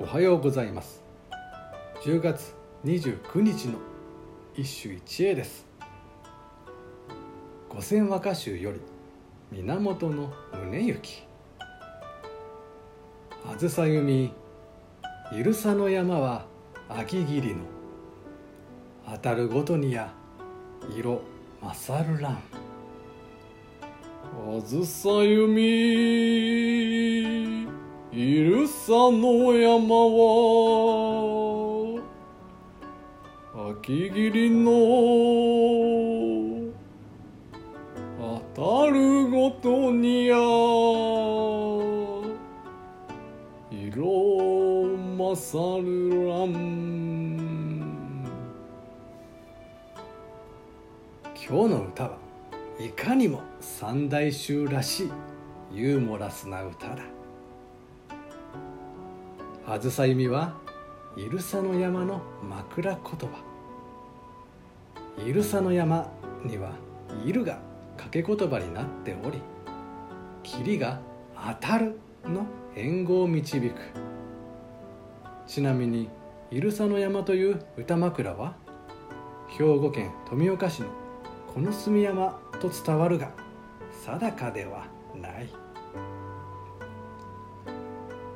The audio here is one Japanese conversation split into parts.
おはようございます。10月29日の一首一会です。五千和歌集より源の宗行。あずさ弓いるさの山は秋霧の。当たるごとにや色勝るらんあずさ弓。いるさの山は秋霧の当たるごとにや色勝るらん今日の歌はいかにも三大衆らしいユーモラスな歌だ。あずさ弓はいるさの山の枕言葉。いるさの山にはいるが掛け言葉になっており霧が当たるの援護を導く。ちなみにいるさの山という歌枕は兵庫県富岡市のこの住山と伝わるが定かではない。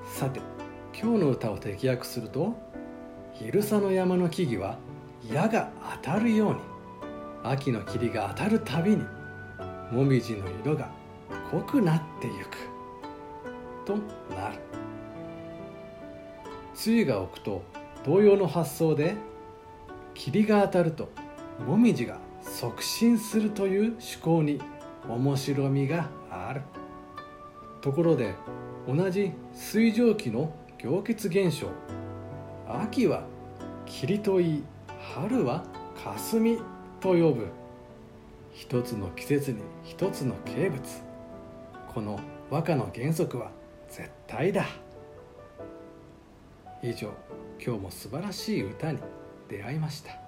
さて今日の歌を適訳すると「昼さの山の木々は矢が当たるように秋の霧が当たるたびにもみじの色が濃くなってゆく」となる。梅雨が置くと同様の発想で霧が当たるともみじが促進するという趣向に面白みがある。ところで同じ水蒸気の凝結現象秋は霧といい春は霞と呼ぶ。一つの季節に一つの景物。この和歌の原則は絶対だ。以上今日も素晴らしい歌に出会いました。